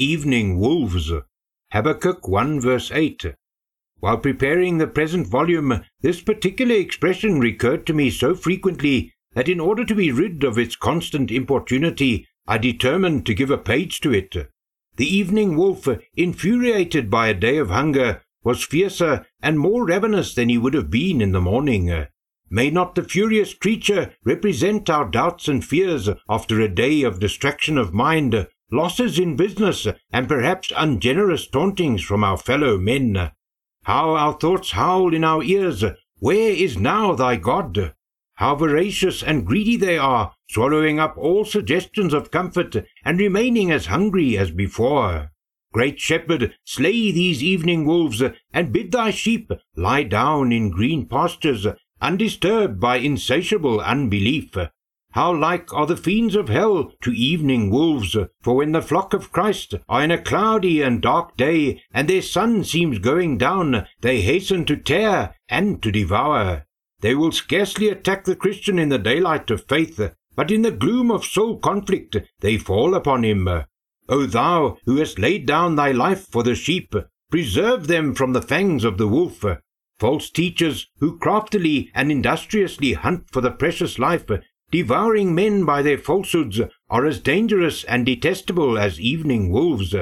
Evening Wolves. Habakkuk 1 verse 8. While preparing the present volume, this particular expression recurred to me so frequently that in order to be rid of its constant importunity, I determined to give a page to it. The evening wolf, infuriated by a day of hunger, was fiercer and more ravenous than he would have been in the morning. May not the furious creature represent our doubts and fears after a day of distraction of mind, losses in business, and perhaps ungenerous tauntings from our fellow men. How our thoughts howl in our ears, Where is now thy God? How voracious and greedy they are, swallowing up all suggestions of comfort, and remaining as hungry as before. Great shepherd, slay these evening wolves, and bid thy sheep lie down in green pastures, undisturbed by insatiable unbelief. How like are the fiends of hell to evening wolves, for when the flock of Christ are in a cloudy and dark day, and their sun seems going down, they hasten to tear and to devour. They will scarcely attack the Christian in the daylight of faith, but in the gloom of soul conflict they fall upon him. O thou who hast laid down thy life for the sheep, preserve them from the fangs of the wolf. False teachers who craftily and industriously hunt for the precious life devouring men by their falsehoods, are as dangerous and detestable as evening wolves.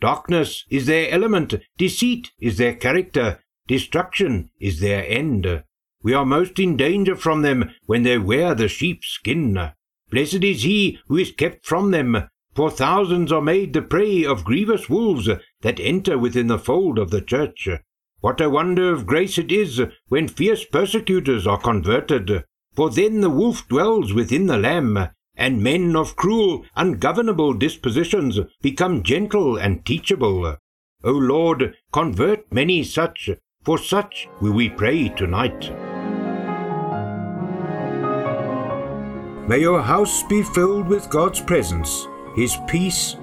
Darkness is their element, deceit is their character, destruction is their end. We are most in danger from them when they wear the sheep's skin. Blessed is he who is kept from them, for thousands are made the prey of grievous wolves that enter within the fold of the church. What a wonder of grace it is when fierce persecutors are converted. For then the wolf dwells within the lamb, and men of cruel, ungovernable dispositions become gentle and teachable. O Lord, convert many such, for such will we pray tonight. May your house be filled with God's presence, His peace,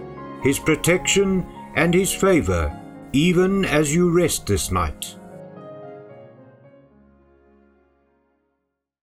His protection, and His favor, even as you rest this night.